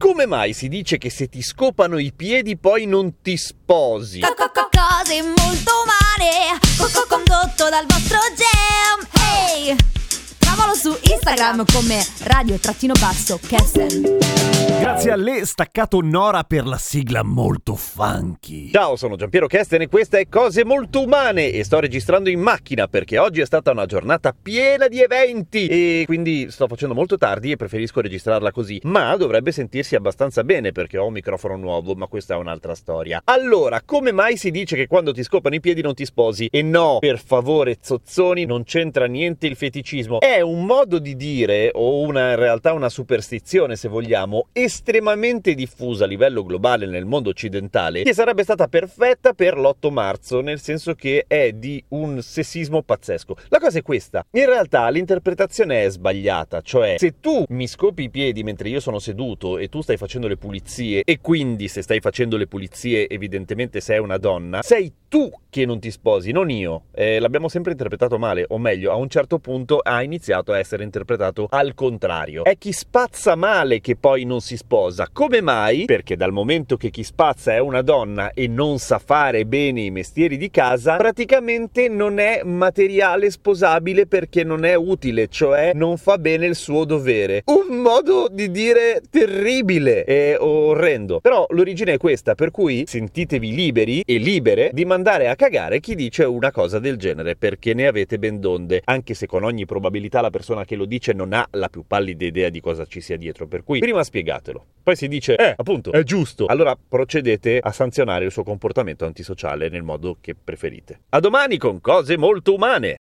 Come mai si dice che se ti scopano i piedi poi non ti sposi? Cose molto umane, co- condotto dal vostro gem. Hey! Trovalo su Instagram come radio-basso Grazie a lei staccato Nora per la sigla molto funky. Ciao, sono Giampiero Kesten e questa è Cose Molto Umane e sto registrando in macchina perché oggi è stata una giornata piena di eventi e quindi sto facendo molto tardi e preferisco registrarla così, ma dovrebbe sentirsi abbastanza bene perché ho un microfono nuovo, ma questa è un'altra storia. Allora, come mai si dice che quando ti scopano i piedi non ti sposi? E no, per favore, zozzoni, non c'entra niente il feticismo. È un modo di dire o una in realtà una superstizione, se vogliamo, estremamente diffusa a livello globale nel mondo occidentale, che sarebbe stata perfetta per l'8 marzo, nel senso che è di un sessismo pazzesco. La cosa è questa, in realtà l'interpretazione è sbagliata, cioè se tu mi scopi i piedi mentre io sono seduto e tu stai facendo le pulizie e quindi se stai facendo le pulizie evidentemente sei una donna, sei tu che non ti sposi, non io. Eh, l'abbiamo sempre interpretato male, o meglio, a un certo punto ha iniziato a essere interpretato al contrario. È chi spazza male che poi non si sposa. Come mai? Perché dal momento che chi spazza è una donna e non sa fare bene i mestieri di casa, praticamente non è materiale sposabile perché non è utile, cioè non fa bene il suo dovere. Un modo di dire terribile e orrendo. Però l'origine è questa, per cui sentitevi liberi e libere di mandare a cagare chi dice una cosa del genere, perché ne avete ben donde, anche se con ogni probabilità la persona che lo dice non ha la più pallida idea di cosa ci sia dietro. Per cui prima spiegatelo. Poi si dice, eh, appunto, è giusto. Allora procedete a sanzionare il suo comportamento antisociale nel modo che preferite. A domani con cose molto umane!